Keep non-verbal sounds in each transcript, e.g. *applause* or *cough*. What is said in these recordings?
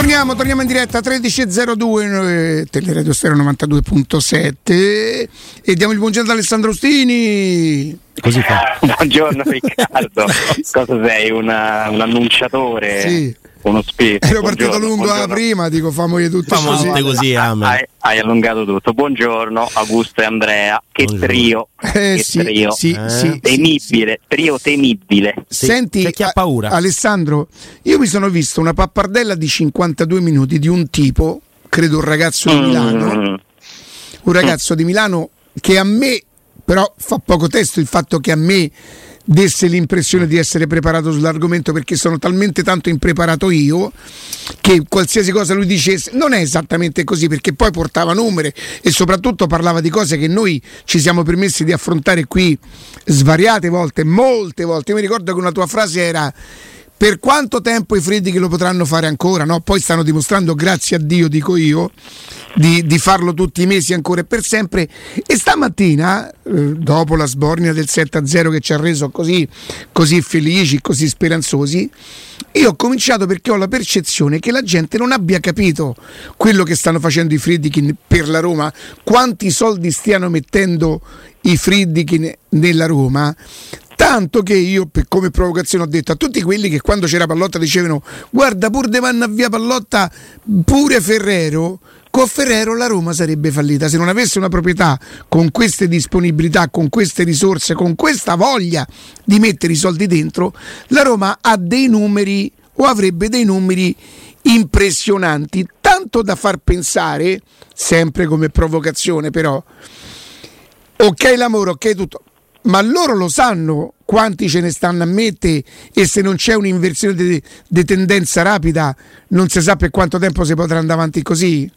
Torniamo, torniamo in diretta 13.02 Teleradio Stereo 92.7 e diamo il buongiorno ad Alessandro Ostini. Così fa. *laughs* Buongiorno Riccardo, *laughs* cosa sei? Una, un annunciatore? Sì. Uno spirito. Ero partito Buongiorno, lungo la buongiorno. prima, dico famogli tutti Famo così. tutte così. Hai, hai allungato tutto. Buongiorno Augusto e Andrea. Che Buongiorno. trio. Eh, che sì, trio. sì, Eh? sì, sì, Temibile, trio temibile. Sì, Senti, c'è chi ha paura. Alessandro, io mi sono visto una pappardella di 52 minuti di un tipo, credo un ragazzo di Milano, Mm. un ragazzo di Milano che a me, però fa poco testo il fatto che a me desse l'impressione di essere preparato sull'argomento perché sono talmente tanto impreparato io che qualsiasi cosa lui dicesse non è esattamente così perché poi portava numeri e soprattutto parlava di cose che noi ci siamo permessi di affrontare qui svariate volte, molte volte. Io mi ricordo che una tua frase era per quanto tempo i freddi che lo potranno fare ancora? No? Poi stanno dimostrando, grazie a Dio, dico io, di, di farlo tutti i mesi ancora e per sempre. E stamattina, eh, dopo la sbornia del 7-0 che ci ha reso così, così felici, così speranzosi, io ho cominciato perché ho la percezione che la gente non abbia capito quello che stanno facendo i Friedkin per la Roma, quanti soldi stiano mettendo i Friedkin nella Roma. Tanto che io, per- come provocazione, ho detto a tutti quelli che quando c'era Pallotta dicevano: Guarda, pur de vanno via Pallotta, pure Ferrero. Con Ferrero la Roma sarebbe fallita se non avesse una proprietà con queste disponibilità, con queste risorse, con questa voglia di mettere i soldi dentro. La Roma ha dei numeri o avrebbe dei numeri impressionanti, tanto da far pensare, sempre come provocazione, però, ok l'amore, ok tutto, ma loro lo sanno quanti ce ne stanno a mettere e se non c'è un'inversione di, di tendenza rapida non si sa per quanto tempo si potrà andare avanti così.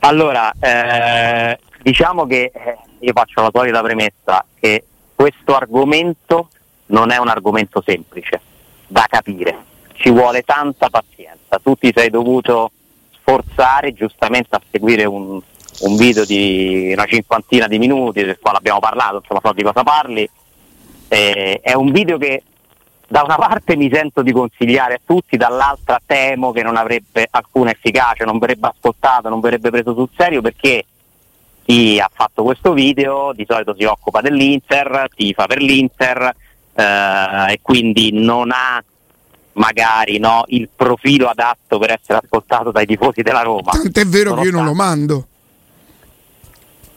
Allora, eh, diciamo che eh, io faccio la solita premessa che questo argomento non è un argomento semplice da capire, ci vuole tanta pazienza, tu ti sei dovuto sforzare giustamente a seguire un, un video di una cinquantina di minuti del quale abbiamo parlato, insomma so di cosa parli, Eh, è un video che da una parte mi sento di consigliare a tutti, dall'altra temo che non avrebbe alcuna efficacia, non verrebbe ascoltato, non verrebbe preso sul serio perché chi ha fatto questo video di solito si occupa dell'Inter, tifa per l'Inter eh, e quindi non ha magari no, il profilo adatto per essere ascoltato dai tifosi della Roma. Tant'è vero Sono che io non lo mando.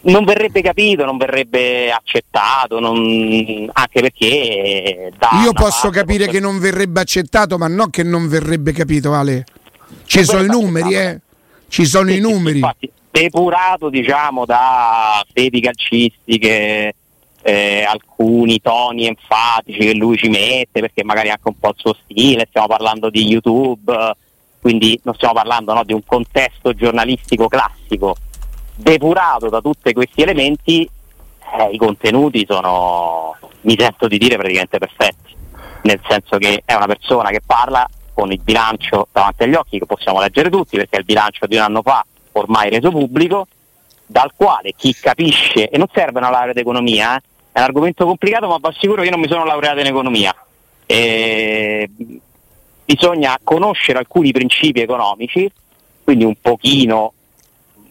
Non verrebbe capito, non verrebbe accettato, non- anche perché Io posso capire posso- che non verrebbe accettato, ma no che non verrebbe capito, Ale. Ci Non sono i numeri, eh. Ci sono Sì, i numeri. infatti, depurato diciamo da sedi calcistiche, eh, alcuni toni enfatici che lui ci mette perché magari anche un po' il suo stile, stiamo parlando di YouTube, quindi non stiamo parlando no, di un contesto giornalistico classico, depurato da tutti questi elementi, eh, i contenuti sono, mi sento di dire, praticamente perfetti, nel senso che è una persona che parla con il bilancio davanti agli occhi, che possiamo leggere tutti, perché è il bilancio di un anno fa, ormai reso pubblico, dal quale chi capisce, e non serve una laurea d'economia, eh, è un argomento complicato, ma vi assicuro che io non mi sono laureato in economia. E bisogna conoscere alcuni principi economici, quindi un pochino,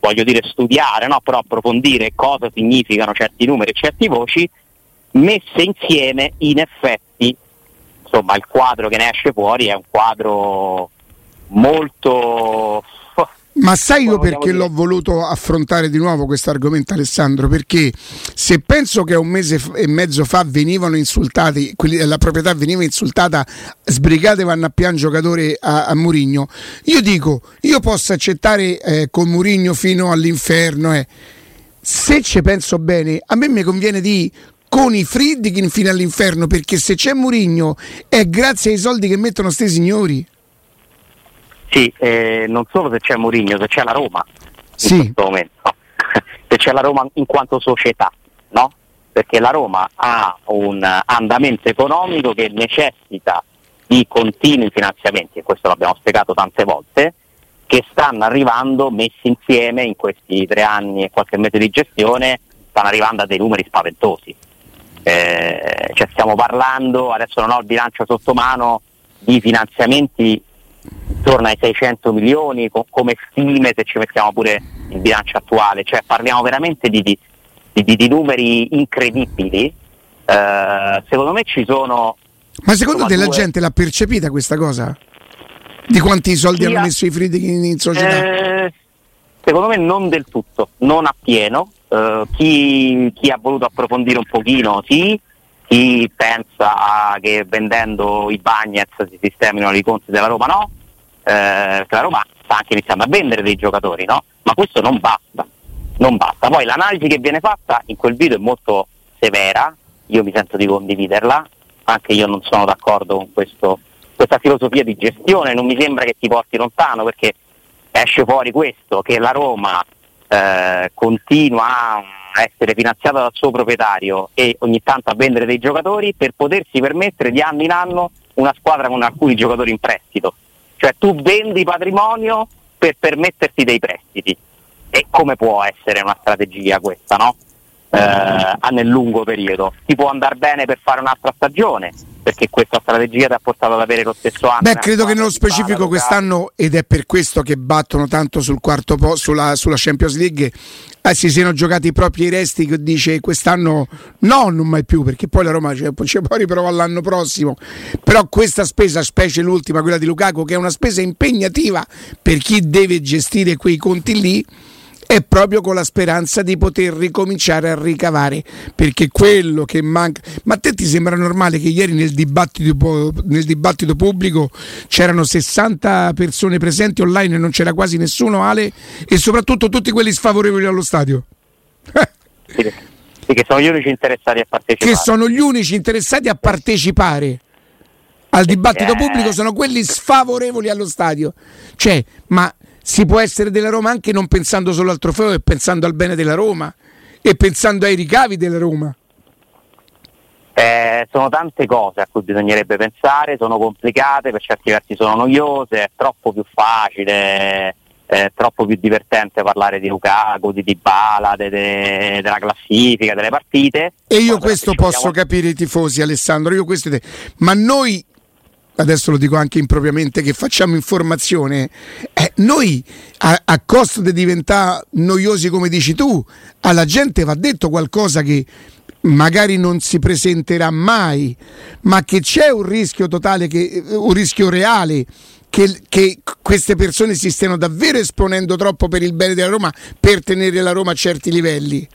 voglio dire studiare, no? però approfondire cosa significano certi numeri e certi voci, messe insieme in effetti, insomma il quadro che ne esce fuori è un quadro molto... Ma sai io perché l'ho voluto affrontare di nuovo questo argomento Alessandro? Perché se penso che un mese e mezzo fa venivano insultati, la proprietà veniva insultata, sbrigate vanno a pian giocatore a, a Murigno, io dico, io posso accettare eh, con Murigno fino all'inferno, eh. se ci penso bene, a me mi conviene di con i Friedkin fino all'inferno, perché se c'è Murigno è grazie ai soldi che mettono sti signori. Sì, eh, non solo se c'è Mourinho, se c'è la Roma Sì. in questo momento, *laughs* se c'è la Roma in quanto società, no? Perché la Roma ha un andamento economico che necessita di continui finanziamenti, e questo l'abbiamo spiegato tante volte, che stanno arrivando messi insieme in questi tre anni e qualche mese di gestione, stanno arrivando a dei numeri spaventosi. Eh, cioè stiamo parlando, adesso non ho il bilancio sotto mano, di finanziamenti intorno ai 600 milioni co- come stime se ci mettiamo pure il bilancio attuale, cioè parliamo veramente di, di, di, di numeri incredibili. Eh, secondo me ci sono... Ma secondo te due... la gente l'ha percepita questa cosa? Di quanti soldi sì, hanno messo i Friedkin in società? Eh, secondo me non del tutto, non appieno. Uh, chi, chi, ha voluto approfondire un pochino sì, chi pensa che vendendo i Bagnets si sistemino i conti della Roma no, eh, la Roma sta anche iniziando a vendere dei giocatori, no? ma questo non basta, non basta. Poi l'analisi che viene fatta in quel video è molto severa, io mi sento di condividerla, anche io non sono d'accordo con questo, questa filosofia di gestione, non mi sembra che ti porti lontano perché esce fuori questo, che la Roma eh, continua a essere finanziata dal suo proprietario e ogni tanto a vendere dei giocatori per potersi permettere di anno in anno una squadra con alcuni giocatori in prestito. Cioè tu vendi patrimonio per permetterti dei prestiti. E come può essere una strategia questa, no? Eh, nel lungo periodo. Ti può andare bene per fare un'altra stagione, perché questa strategia ti ha portato ad avere lo stesso anno. Beh, credo che nello specifico quest'anno, ed è per questo che battono tanto sul quarto po- sulla, sulla Champions League, eh, si siano giocati i propri resti che dice quest'anno no, non mai più, perché poi la Roma ci può riprovare l'anno prossimo. Però questa spesa, specie l'ultima, quella di Lukaku, che è una spesa impegnativa per chi deve gestire quei conti lì, è proprio con la speranza di poter ricominciare a ricavare perché quello che manca ma a te ti sembra normale che ieri nel dibattito, nel dibattito pubblico c'erano 60 persone presenti online e non c'era quasi nessuno Ale e soprattutto tutti quelli sfavorevoli allo stadio? *laughs* Sì, sì, che sono gli unici interessati a partecipare. Che sono gli unici interessati a partecipare al dibattito eh. pubblico sono quelli sfavorevoli allo stadio. Cioè ma si può essere della Roma anche non pensando solo al trofeo e pensando al bene della Roma e pensando ai ricavi della Roma. Eh, sono tante cose a cui bisognerebbe pensare, sono complicate, per certi versi sono noiose, è troppo più facile, è troppo più divertente parlare di Lukaku, di Dybala, de, de, della classifica, delle partite. E io questo posso capire i tifosi Alessandro, io questo ma noi adesso lo dico anche impropriamente, che facciamo informazione, eh, noi a, a, costo di diventare noiosi come dici tu, alla gente va detto qualcosa che magari non si presenterà mai, ma che c'è un rischio totale, che, un rischio reale. Che, che, queste persone si stiano davvero esponendo troppo per il bene della Roma per tenere la Roma a certi livelli.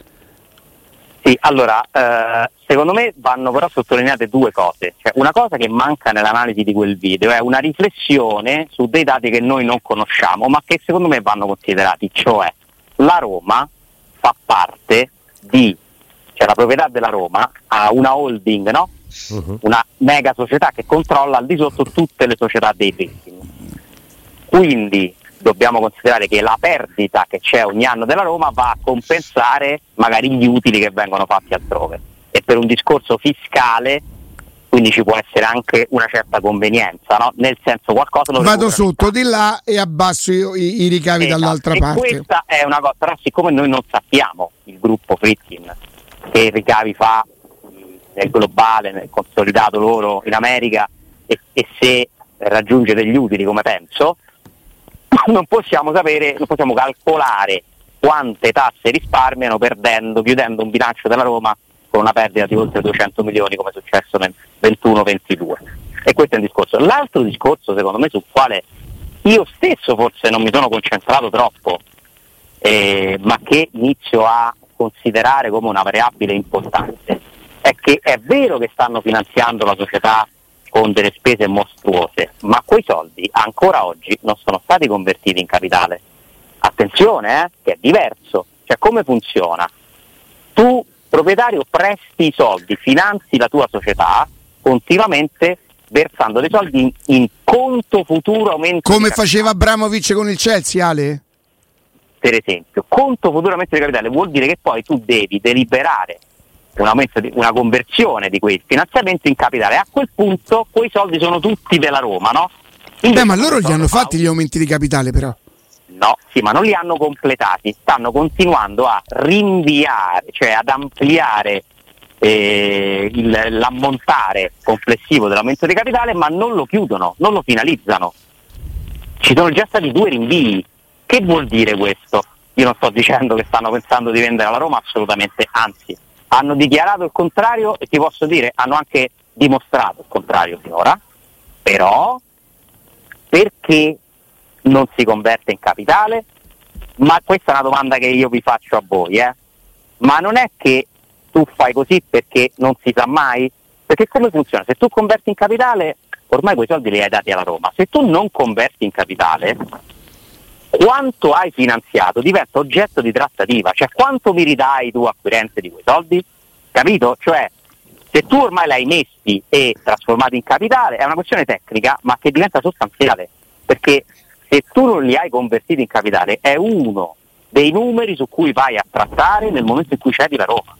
Sì, allora, eh, secondo me vanno però sottolineate due cose. Cioè, una cosa che manca nell'analisi di quel video è una riflessione su dei dati che noi non conosciamo, ma che secondo me vanno considerati, cioè la Roma fa parte di, cioè la proprietà della Roma ha una holding, no? Uh-huh. Una mega società che controlla al di sotto tutte le società dei vicini. Quindi dobbiamo considerare che la perdita che c'è ogni anno della Roma va a compensare magari gli utili che vengono fatti altrove e per un discorso fiscale quindi ci può essere anche una certa convenienza, no? nel senso qualcosa lo vado sotto di là e abbasso io, i, i, ricavi esatto. dall'altra e parte. Questa è una cosa, però siccome noi non sappiamo il gruppo Fritkin che ricavi fa nel globale, nel consolidato loro in America e, e se raggiunge degli utili come penso, *laughs* non possiamo sapere, non possiamo calcolare quante tasse risparmiano perdendo, chiudendo un bilancio della Roma con una perdita di oltre 200 milioni come è successo nel 21-22. E questo è un discorso. L'altro discorso secondo me sul quale io stesso forse non mi sono concentrato troppo, eh, ma che inizio a considerare come una variabile importante, è che è vero che stanno finanziando la società con delle spese mostruose, ma quei soldi ancora oggi non sono stati convertiti in capitale. Attenzione, eh, che è diverso. Cioè come funziona? Tu, proprietario, presti i soldi, finanzi la tua società continuamente versando dei soldi in, in conto futuro aumento. Come faceva Abramovic con il Chelsea, Ale? Per esempio, conto futuro aumento di capitale vuol dire che poi tu devi deliberare un di, una conversione di quei finanziamenti in capitale. A quel punto quei soldi sono tutti della Roma, no? Beh, ma loro li hanno fatti gli aumenti di capitale però. No, sì, ma non li hanno completati, stanno continuando a rinviare, cioè ad ampliare eh, il, l'ammontare complessivo dell'aumento di capitale, ma non lo chiudono, non lo finalizzano. ci sono già stati due rinvii. Che vuol dire questo? Io non sto dicendo che stanno pensando di vendere alla Roma, assolutamente, anzi, hanno dichiarato il contrario e ti posso dire, hanno anche dimostrato il contrario finora, però perché non si converte in capitale? Ma questa è una domanda che io vi faccio a voi, eh? ma non è che tu fai così perché non si sa mai? Perché come funziona? Se tu converti in capitale, ormai quei soldi li hai dati alla Roma, se tu non converti in capitale, quanto hai finanziato diventa oggetto di trattativa, cioè quanto mi ridai tu acquirente di quei soldi? Capito? Cioè, se tu ormai l'hai messi e trasformati in capitale, è una questione tecnica, ma che diventa sostanziale, perché se tu non li hai convertiti in capitale, è uno dei numeri su cui vai a trattare nel momento in cui cedi la Roma,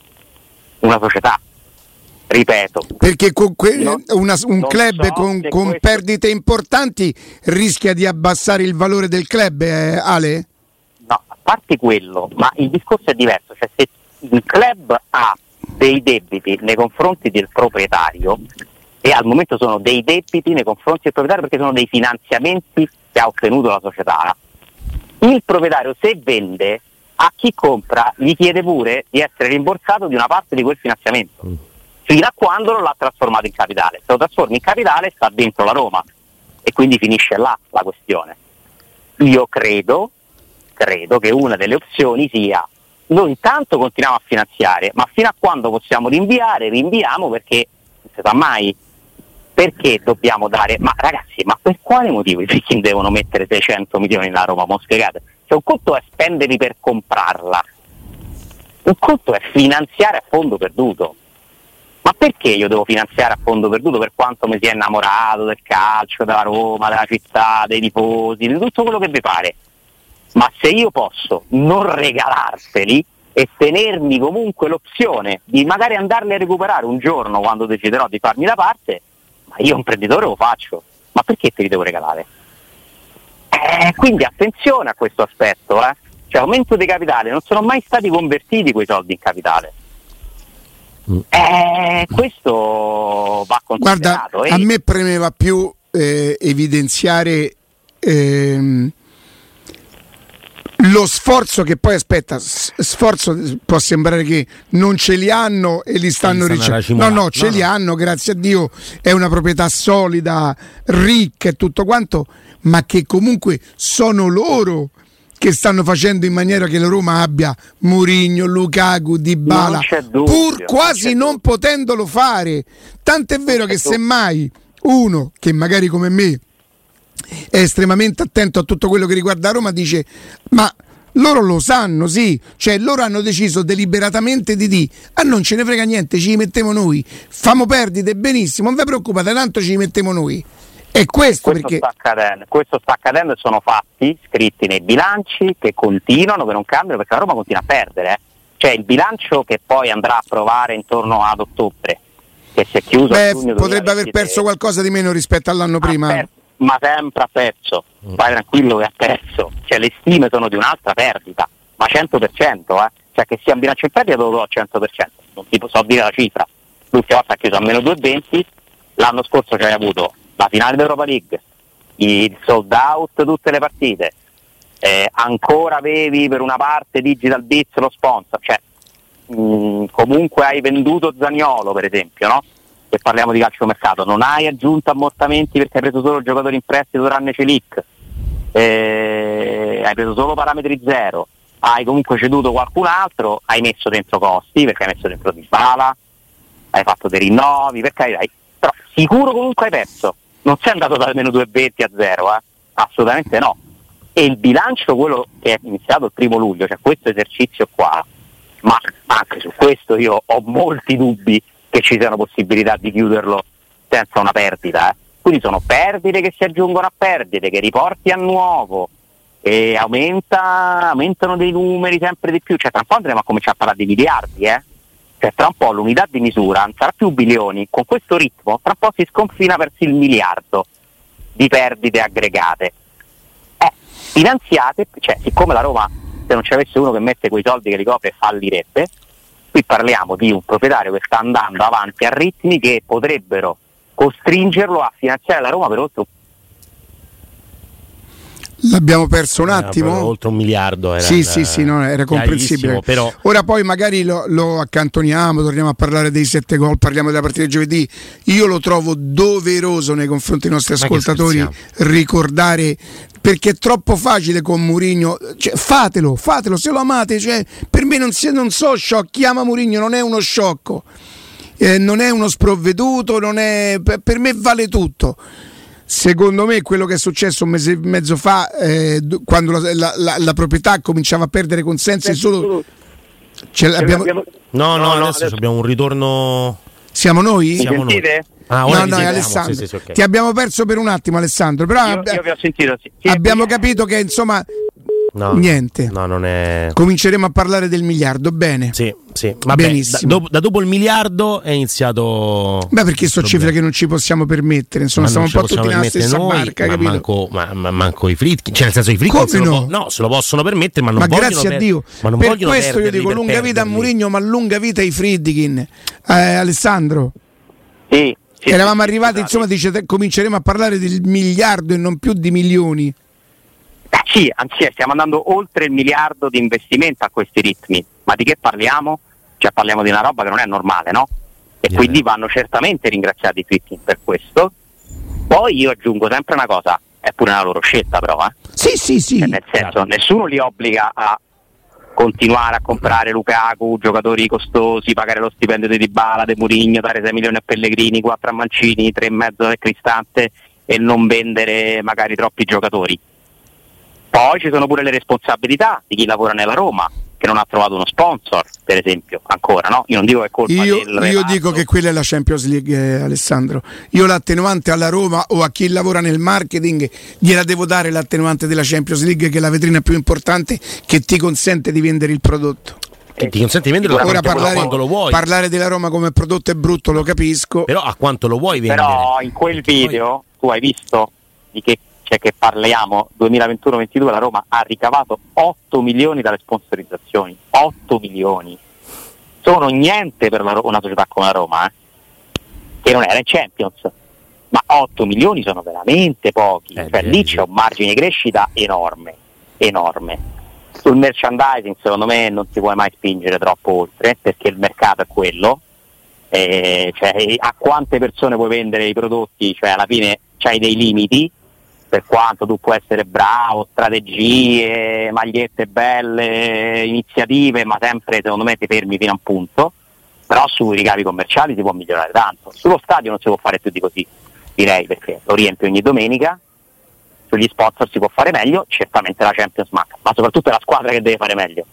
una società ripeto. Perché con que- non, una, un club so con, con questo... perdite importanti rischia di abbassare il valore del club, eh, Ale? No, a parte quello, ma il discorso è diverso, cioè se il club ha dei debiti nei confronti del proprietario e al momento sono dei debiti nei confronti del proprietario perché sono dei finanziamenti che ha ottenuto la società, il proprietario se vende a chi compra gli chiede pure di essere rimborsato di una parte di quel finanziamento. Fino a quando non l'ha trasformato in capitale. Se lo trasforma in capitale sta dentro la Roma e quindi finisce là la questione. Io credo, credo che una delle opzioni sia noi intanto continuiamo a finanziare, ma fino a quando possiamo rinviare, rinviamo perché non si sa mai perché dobbiamo dare, ma ragazzi, ma per quale motivo i Viking devono mettere 600 milioni nella Roma? Mo spiegate? Cioè un conto è spenderli per comprarla, un conto è finanziare a fondo perduto ma perché io devo finanziare a fondo perduto per quanto mi sia innamorato del calcio, della Roma, della città, dei tifosi, di tutto quello che vi pare? Ma se io posso non regalarteli e tenermi comunque l'opzione di magari andarli a recuperare un giorno quando deciderò di farmi da parte, ma io imprenditore lo faccio, ma perché te li devo regalare? Eh, quindi attenzione a questo aspetto, eh? cioè aumento di capitale, non sono mai stati convertiti quei soldi in capitale. Eh, questo va considerato. Guarda, eh. a me premeva più eh, evidenziare ehm, lo sforzo che poi aspetta, sforzo può sembrare che non ce li hanno e li stanno ricevendo. No, no, ce no, li no. hanno, grazie a Dio, è una proprietà solida, ricca e tutto quanto, ma che comunque sono loro che stanno facendo in maniera che la Roma abbia Murigno, Lukaku, Dybala, dubbio, pur quasi non, non potendolo fare. Tant'è vero che semmai uno che magari come me è estremamente attento a tutto quello che riguarda Roma dice ma loro lo sanno, sì, cioè loro hanno deciso deliberatamente di dire ah, non ce ne frega niente, ci mettiamo noi, famo perdite benissimo, non vi preoccupate, tanto ci mettiamo noi. E questo, questo, perché... sta accadendo, questo sta accadendo e sono fatti scritti nei bilanci che continuano, che non cambiano perché la Roma continua a perdere. Eh. Cioè il bilancio che poi andrà a provare intorno ad ottobre, che si è chiuso. Beh, potrebbe aver perso qualcosa di meno rispetto all'anno prima. Per, ma sempre ha perso, mm. vai tranquillo che ha perso. Cioè le stime sono di un'altra perdita, ma 100%, eh. Cioè che sia un bilancio in perdita lo do al 100%, non ti so dire la cifra. L'ultima volta ha chiuso a meno 2,20, l'anno scorso ci hai avuto la finale d'Europa League, il sold out tutte le partite, eh, ancora avevi per una parte Digital Bits lo sponsor, cioè mh, mm, comunque hai venduto Zagnolo per esempio, no? Se parliamo di calcio mercato, non hai aggiunto ammortamenti perché hai preso solo giocatori in prestito tranne Celic, eh, hai preso solo parametri zero, hai comunque ceduto qualcun altro, hai messo dentro costi perché hai messo dentro di bala, hai fatto dei rinnovi, perché hai, però sicuro comunque hai perso non sei andato dal meno 2,20 a zero, eh? assolutamente no. E il bilancio, quello che è iniziato il primo luglio, cioè questo esercizio qua, ma anche su questo io ho molti dubbi che ci siano possibilità di chiuderlo senza una perdita. Eh? Quindi sono perdite che si aggiungono a perdite, che riporti a nuovo e aumenta, aumentano dei numeri sempre di più. Cioè tra un po' andremo a cominciare a parlare di miliardi, eh? Cioè tra un po' l'unità di misura non sarà più bilioni, con questo ritmo tra un po' si sconfina verso il miliardo di perdite aggregate. Eh, finanziate, cioè siccome la Roma se non ci avesse uno che mette quei soldi che li copre fallirebbe, qui parliamo di un proprietario che sta andando avanti a ritmi che potrebbero costringerlo a finanziare la Roma per oltre L'abbiamo perso un attimo. Era oltre un miliardo. Era, sì, era, sì, sì, no, era comprensibile. Però... Ora poi magari lo, lo, accantoniamo, torniamo a parlare dei sette gol, parliamo della partita di giovedì. Io lo trovo doveroso nei confronti dei nostri ascoltatori ricordare perché è troppo facile con Murigno. Cioè, fatelo, fatelo se lo amate. Cioè, per me non, non so. Chi ama Murigno non è uno sciocco, eh, non è uno sprovveduto, è, per me vale tutto secondo me quello che è successo un mese e mezzo fa eh, quando la, la, la, la, proprietà cominciava a perdere consensi solo abbiamo... no no, no adesso, adesso abbiamo un ritorno siamo noi? Siamo noi. Ah, no, no, Alessandro. Sì, sì, okay. Ti abbiamo perso per un attimo, Alessandro. Però io, io vi ho sentito, sì. abbiamo capito che insomma No, Niente. No, non è... Cominceremo a parlare del miliardo, bene. Sì, sì. Vabbè, Benissimo. Da, da, dopo il miliardo è iniziato. Beh, perché sono cifre che non ci possiamo permettere. Insomma, stiamo un po' tutti nella stessa noi, barca, ma manco, ma, ma manco, i Fritkin. Cioè, nel senso, i Fritkin se, no? Lo, no, se lo possono permettere, ma non ma vogliono. Grazie per, a Dio. Ma non per questo io dico lunga vita a Murigno, ma lunga vita ai Fritkin. Eh, Alessandro? Sì. Sì, Eravamo arrivati, insomma, dice, cominceremo a parlare del miliardo e non più di milioni. Sì, anzi stiamo andando oltre il miliardo di investimento a questi ritmi, ma di che parliamo? Cioè parliamo di una roba che non è normale, no? E yeah. quindi vanno certamente ringraziati i Fritkin per questo. Poi io aggiungo sempre una cosa, è pure una loro scelta però, eh? Sì, sì, sì. Cioè, nel senso, certo. nessuno li obbliga a continuare a comprare Lukaku, giocatori costosi, pagare lo stipendio di Dybala, De Murigno, dare 6 milioni a Pellegrini, 4 a Mancini, 3 e mezzo a Cristante e non vendere magari troppi giocatori poi ci sono pure le responsabilità di chi lavora nella Roma, che non ha trovato uno sponsor, per esempio, ancora, no? Io non dico che è colpa io, del Io dico che quella è la Champions League, eh, Alessandro. Io l'attenuante alla Roma o a chi lavora nel marketing gliela devo dare l'attenuante della Champions League, che è la vetrina più importante che ti consente di vendere il prodotto. Che ti consente di venderlo Ora parlare, quando lo vuoi. Parlare della Roma come prodotto è brutto, lo capisco. Però a quanto lo vuoi vendere? Però in quel video tu hai visto di che cioè che parliamo 2021-22 la Roma ha ricavato 8 milioni dalle sponsorizzazioni 8 milioni. Sono niente per una, una società come la Roma eh? che non era in Champions ma 8 milioni sono veramente pochi. Eh, cioè, lì c'è un margine di crescita enorme enorme. Sul merchandising secondo me non si può mai spingere troppo oltre perché il mercato è quello. Eh, cioè, a quante persone puoi vendere i prodotti? Cioè alla fine c'hai dei limiti per quanto tu puoi essere bravo, strategie, magliette belle, iniziative, ma sempre secondo me ti fermi fino a un punto, però sui ricavi commerciali si può migliorare tanto. Sullo stadio non si può fare più di così, direi, perché lo riempie ogni domenica, sugli sponsor si può fare meglio, certamente la Champions manca, ma soprattutto è la squadra che deve fare meglio,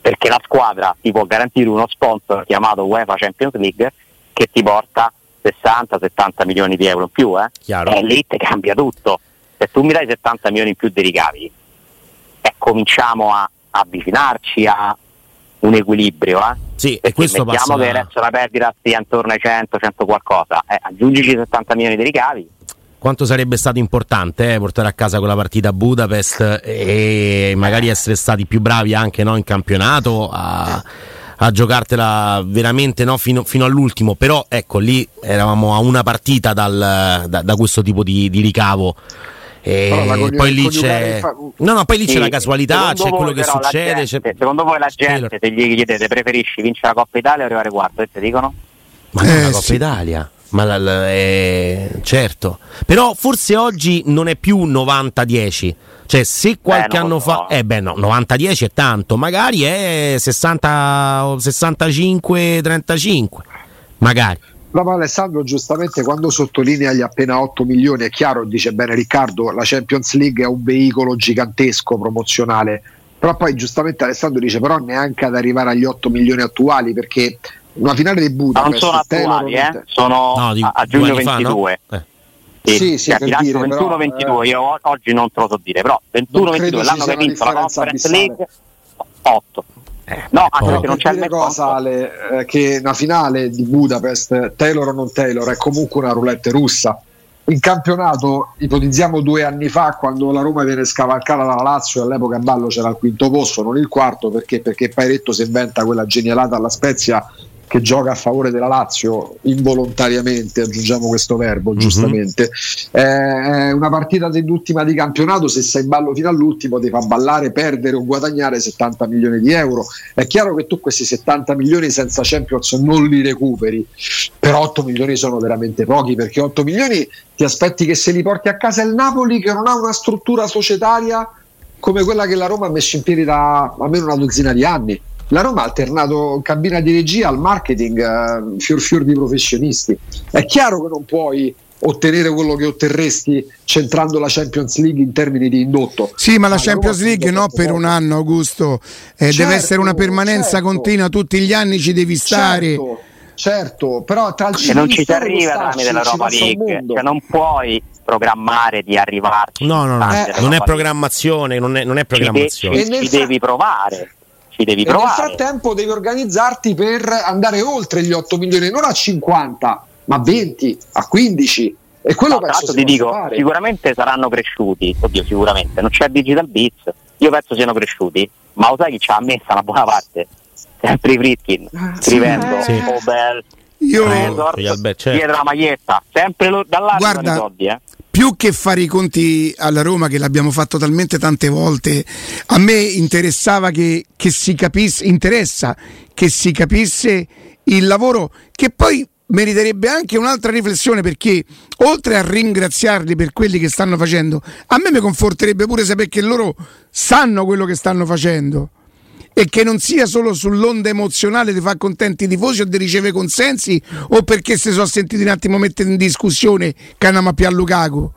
perché la squadra ti può garantire uno sponsor chiamato UEFA Champions League che ti porta 60-70 milioni di euro in più, eh? e lì ti cambia tutto se tu mi dai 70 milioni in più di ricavi e cominciamo a, avvicinarci a un equilibrio, eh? Sì, e questo mettiamo che adesso la perdita stia intorno ai 100, 100 qualcosa, eh, aggiungici 70 milioni di ricavi. Quanto sarebbe stato importante eh, portare a casa quella partita a Budapest e magari essere stati più bravi anche no, in campionato a, a giocartela veramente no, fino, fino, all'ultimo, però ecco lì eravamo a una partita dal, da, da, questo tipo di, di ricavo e poi lì c'è, fa... no, no, poi lì sì, c'è la casualità, c'è quello che succede. Gente, secondo voi la gente, se gli chiedete, preferisci vincere la Coppa Italia o arrivare quarto? E te dicono? Ma eh, la Coppa sì. Italia. Ma la, la, eh, certo, però forse oggi non è più 90-10. Cioè, se qualche anno so. fa, eh beh, no, 90-10 è tanto, magari è 60-65-35, magari. Proprio Alessandro giustamente quando sottolinea gli appena 8 milioni, è chiaro, dice bene Riccardo, la Champions League è un veicolo gigantesco promozionale, però poi giustamente Alessandro dice però neanche ad arrivare agli 8 milioni attuali perché una finale di Budapest non sono attuali, eh? sono no, di, a, giugno 22. Fa, no? eh. Sì, sì, sì, 21-22, eh, io oggi non te lo so dire, però 21-22 l'anno che ha vinto la Conference League 8. No, anche perché non c'è il cosa Ale, eh, che una finale di Budapest, Taylor o non Taylor, è comunque una roulette russa. In campionato, ipotizziamo due anni fa, quando la Roma viene scavalcata dalla Lazio, all'epoca a ballo c'era il quinto posto, non il quarto, perché, perché Pairetto si inventa quella genialata alla Spezia che gioca a favore della Lazio involontariamente, aggiungiamo questo verbo mm-hmm. giustamente, è una partita dell'ultima di campionato, se sei in ballo fino all'ultimo ti fa ballare, perdere o guadagnare 70 milioni di euro. È chiaro che tu questi 70 milioni senza Champions non li recuperi, però 8 milioni sono veramente pochi perché 8 milioni ti aspetti che se li porti a casa il Napoli che non ha una struttura societaria come quella che la Roma ha messo in piedi da almeno una dozzina di anni la Roma ha alternato cabina di regia al marketing, uh, fior fior di professionisti. È chiaro che non puoi ottenere quello che otterresti centrando la Champions League in termini di indotto. Sì, ma la, la Champions League no per un anno, Augusto, eh, certo, deve essere una permanenza certo. continua, tutti gli anni ci devi stare. Certo, certo però tra il e non ci si arriva tramite l'Europa League, cioè non puoi programmare di arrivarci. No, no, no, eh, non è programmazione, non è, non è programmazione. Ci, de- ci, ci devi provare ci devi e provare. nel frattempo devi organizzarti per andare oltre gli 8 milioni, non a 50, ma a 20, a 15. E quello no, penso ti dico, fare. sicuramente saranno cresciuti, oddio sicuramente, non c'è Digital Beats, io penso siano cresciuti, ma lo sai chi ci ha messa una buona parte? Sempre i Fritkin, ah, scrivendo sì. Obel, io Resort, certo. dietro la maglietta, sempre lo, dall'alto Guarda, soldi, eh più che fare i conti alla Roma, che l'abbiamo fatto talmente tante volte, a me interessava che, che si capisse, interessa che si capisse il lavoro che poi meriterebbe anche un'altra riflessione perché oltre a ringraziarli per quelli che stanno facendo, a me mi conforterebbe pure sapere che loro sanno quello che stanno facendo e che non sia solo sull'onda emozionale di far contenti i tifosi o di ricevere consensi o perché si sono sentiti un attimo mettere in discussione Canama a Lukaku.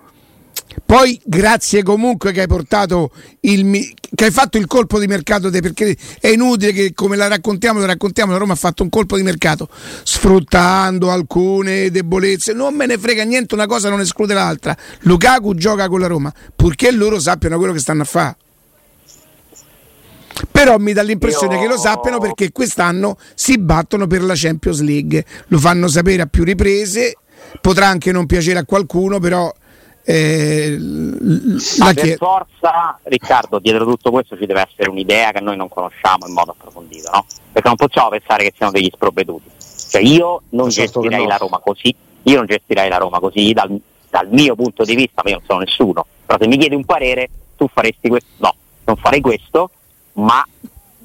Poi grazie comunque che hai portato il che hai fatto il colpo di mercato perché è inutile che come la raccontiamo, la raccontiamo, la Roma ha fatto un colpo di mercato sfruttando alcune debolezze. Non me ne frega niente, una cosa non esclude l'altra. Lukaku gioca con la Roma, purché loro sappiano quello che stanno a fare però mi dà l'impressione Io... che lo sappiano perché quest'anno si battono per la Champions League, lo fanno sapere a più riprese, potrà anche non piacere a qualcuno, però... Eh, la per forza, Riccardo, dietro tutto questo ci deve essere un'idea che noi non conosciamo in modo approfondito, no? Perché non possiamo pensare che siano degli sprovveduti. Cioè io non certo gestirei no. la Roma così, io non gestirei la Roma così dal, dal mio punto di vista, ma io non sono nessuno. Però se mi chiedi un parere, tu faresti questo? No, non farei questo ma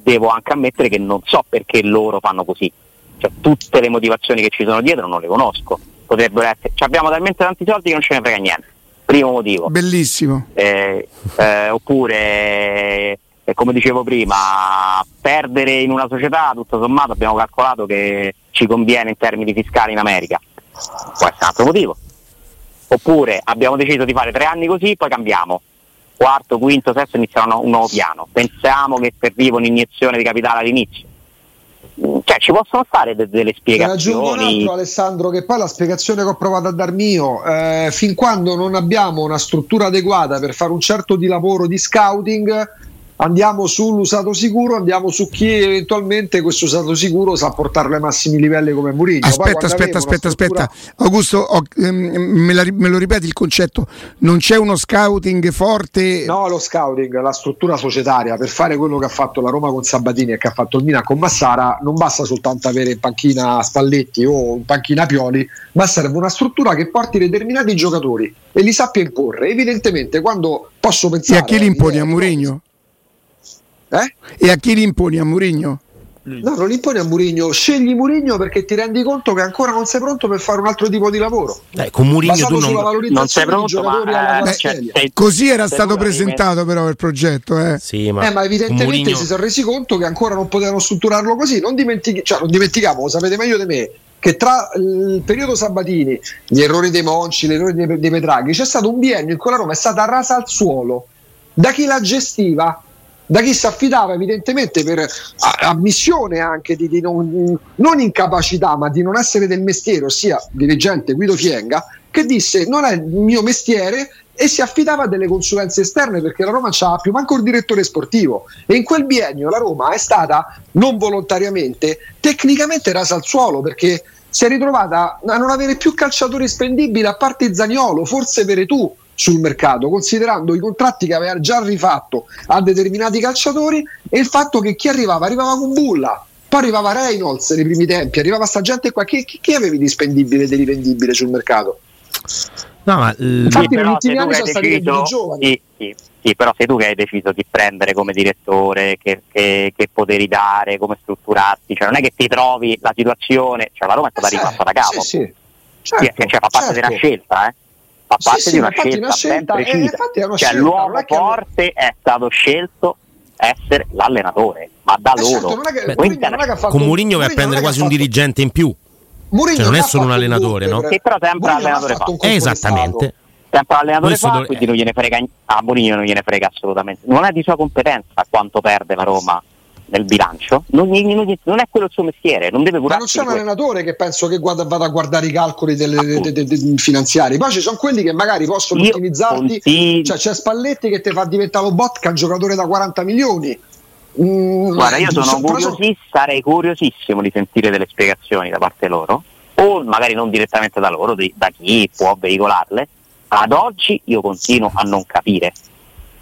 devo anche ammettere che non so perché loro fanno così. Cioè, tutte le motivazioni che ci sono dietro non le conosco. Potrebbero essere. Cioè, abbiamo talmente tanti soldi che non ce ne frega niente. Primo motivo. Bellissimo. Eh, eh, oppure, eh, come dicevo prima, perdere in una società, tutto sommato, abbiamo calcolato che ci conviene in termini fiscali in America. Può essere un altro motivo. Oppure abbiamo deciso di fare tre anni così, poi cambiamo quarto, quinto, sesto inizieranno un nuovo piano. Pensiamo che serviva un'iniezione di capitale all'inizio. Cioè, ci possono stare de- delle spiegazioni. Aggiungo un altro, Alessandro, che poi la spiegazione che ho provato a darmi io, eh, fin quando non abbiamo una struttura adeguata per fare un certo di lavoro di scouting, andiamo sull'usato sicuro, andiamo su chi eventualmente questo usato sicuro sa portarlo ai massimi livelli come Murigno. Aspetta, aspetta, aspetta, struttura... aspetta. Augusto, ho, ehm, me, la, me, lo ripeti il concetto? Non c'è uno scouting forte? No, lo scouting, la struttura societaria per fare quello che ha fatto la Roma con Sabatini e che ha fatto il Milan con Massara, non basta soltanto avere in panchina Spalletti o in panchina Pioli, ma serve una struttura che porti determinati giocatori e li sappia imporre. Evidentemente quando posso pensare... E a chi li imponi? A Murigno? Eh? E a chi li imponi? A Murigno? No, non li imponi a Murigno, scegli Murigno perché ti rendi conto che ancora non sei pronto per fare un altro tipo di lavoro. Eh, con Murigno tu non, non sei pronto, ma, eh, cioè, sei, così era stato presentato però il progetto. Eh. Sì, ma, eh, ma evidentemente Murigno... si sono resi conto che ancora non potevano strutturarlo così. Non, dimentichi, cioè, non dimentichiamo, lo sapete meglio di me, che tra il periodo Sabatini, gli errori dei Monci, gli errori dei, dei Petraghi, c'è stato un biennio in cui la Roma è stata rasa al suolo da chi la gestiva da chi si affidava evidentemente per ammissione anche di, di non, non, incapacità ma di non essere del mestiere, ossia dirigente Guido Fienga, che disse non è il mio mestiere e si affidava a delle consulenze esterne perché la Roma non più manco il direttore sportivo. E in quel biennio la Roma è stata non volontariamente tecnicamente rasa al suolo perché si è ritrovata a non avere più calciatori spendibili a parte Zaniolo, forse Veretù sul mercato, considerando i contratti che aveva già rifatto a determinati calciatori e il fatto che chi arrivava arrivava con bulla. Poi arrivava Reynolds nei primi tempi, arrivava sta gente qua. Che, che, che avevi di spendibile e di rivendibile sul mercato? No, ma Infatti, Sì, negli ultimi anni che sono hai stati deciso- dei giovani. sì, sì, sì, però sei tu che hai deciso di prendere come direttore, che, che- che poteri dare, come strutturarti, cioè non è che ti trovi la situazione, cioè la Roma è stata Sì, rifatta da capo, Sì, sì. Sì, Certo, cioè, fa parte certo. una scelta, eh. Fa Sì, parte sì, di una infatti scelta, una scelta, ben eh, precisa. infatti è una cioè, scelta, l'uomo è che- forte è stato scelto essere l'allenatore, ma da Eh, loro. certo, non è che- Beh, Mourinho non è che ha fatto- con Mourinho vai a prendere è quasi un dirigente in più. Cioè, non è solo un allenatore, no? Che però sempre fatto fa. Esattamente. Sempre l'allenatore Questo fa, dove- quindi non gliene frega a Mourinho non gliene frega assolutamente. Non è di sua competenza quanto perde la Roma nel bilancio, non, non è quello il suo mestiere, non deve Ma non curarsi c'è un questo. allenatore che penso che guarda- vada a guardare i calcoli delle, de- de- de- finanziari. Poi ci sono quelli che magari possono Io ottimizzarti. consiglio- Cioè, c'è Spalletti che ti fa diventare un bot che è un giocatore da 40 milioni. Mm, Guarda, io sono curiosissimo, sarei curiosissimo di sentire delle spiegazioni da parte loro, o magari non direttamente da loro, di- da chi può veicolarle. Ad oggi io continuo a non capire,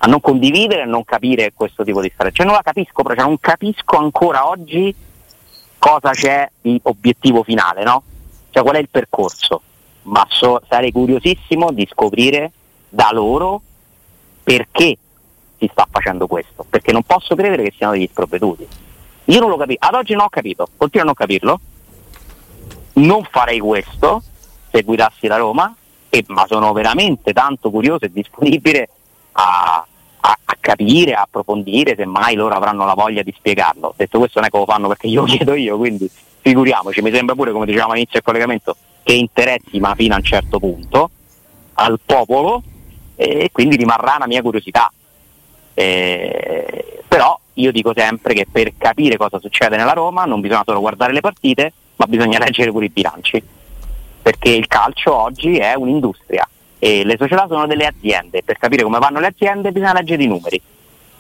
a non condividere a non capire questo tipo di storia. Cioè non la capisco, però cioè, non capisco ancora oggi cosa c'è di obiettivo finale, no? Cioè qual è il percorso. Ma so- sarei curiosissimo di scoprire da loro perché si sta facendo questo, perché non posso credere che siano degli sprovveduti. Io non lo capisco, ad oggi non ho capito, continuo a non capirlo. Non farei questo se guidassi la Roma, e- ma sono veramente tanto curioso e disponibile a capire, approfondire, se mai loro avranno la voglia di spiegarlo. Detto questo non è che lo fanno perché io lo chiedo io, quindi figuriamoci, mi sembra pure, come dicevamo all'inizio del collegamento, che interessi, ma fino a un certo punto, al popolo e quindi rimarrà una mia curiosità. Eh, però io dico sempre che per capire cosa succede nella Roma non bisogna solo guardare le partite, ma bisogna leggere pure i bilanci, perché il calcio oggi è un'industria e le società sono delle aziende, per capire come vanno le aziende bisogna leggere i numeri.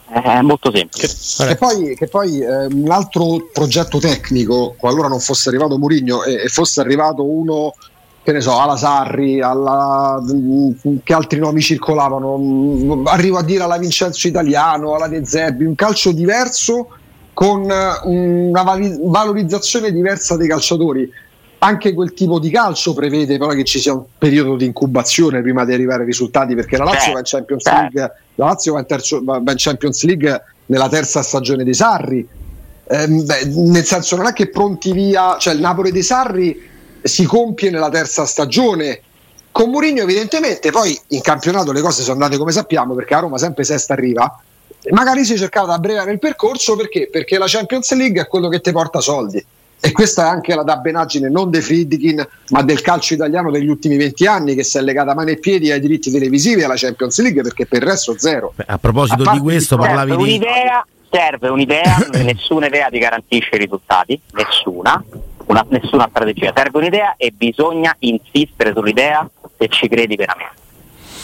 È molto semplice. Che poi, che poi, eh, un altro progetto tecnico, qualora non fosse arrivato Mourinho e, e fosse arrivato uno, che ne so, alla Sarri, alla, mm, che altri nomi circolavano, mm, arrivo a dire alla Vincenzo Italiano, alla De Zerbi, un calcio diverso con eh, una valorizzazione diversa dei calciatori. Anche quel tipo di calcio prevede però che ci sia un periodo di incubazione prima di arrivare ai risultati, perché la Lazio Certo, va in Champions. League, la Lazio va in, terzo- va- in Champions League nella terza stagione dei Sarri. Ehm, beh, nel senso non è che pronti via, cioè il Napoli dei Sarri si compie nella terza stagione. Con Mourinho evidentemente poi in campionato le cose sono andate come sappiamo perché a Roma sempre sesta arriva. Magari si cercava di abbreviare il percorso perché? Perché la Champions League è quello che ti porta soldi. E questa è anche la dabbenaggine non dei Friedkin, ma del calcio italiano degli ultimi 20 anni che si è legata mano e piedi ai diritti televisivi e alla Champions League perché per il resto zero. Beh, a proposito A di questo, di- parlavi serve di. un'idea, serve un'idea, *coughs* nessuna idea ti garantisce i risultati, nessuna, una- nessuna strategia, serve un'idea e bisogna insistere sull'idea se ci credi veramente.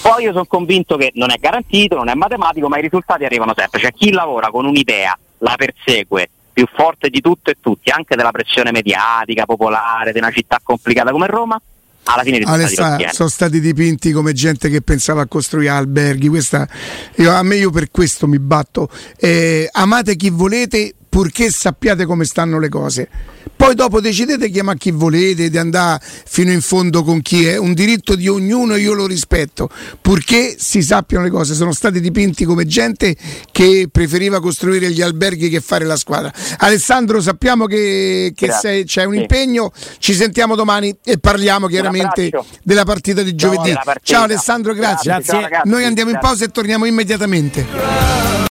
Poi io sono convinto che non è garantito, non è matematico, ma i risultati arrivano sempre. Cioè chi lavora con un'idea, la persegue più forte di tutto e tutti, anche della pressione mediatica, popolare, di una città complicata come Roma, alla fine Alessà, sono stati dipinti come gente che pensava a costruire alberghi. Questa, io- a me io per questo mi batto. Eh, amate chi volete purché sappiate come stanno le cose. Poi dopo decidete di chiamare chi volete, di andare fino in fondo con chi è. Un diritto di ognuno e io lo rispetto, purché si sappiano le cose. Sono stati dipinti come gente che preferiva costruire gli alberghi che fare la squadra. Alessandro, sappiamo che, che sei- c'è un Sì. impegno, ci sentiamo domani e parliamo chiaramente della partita di giovedì. della partita. Ciao Alessandro, grazie. Grazie, ciao. Noi andiamo in pausa e torniamo immediatamente.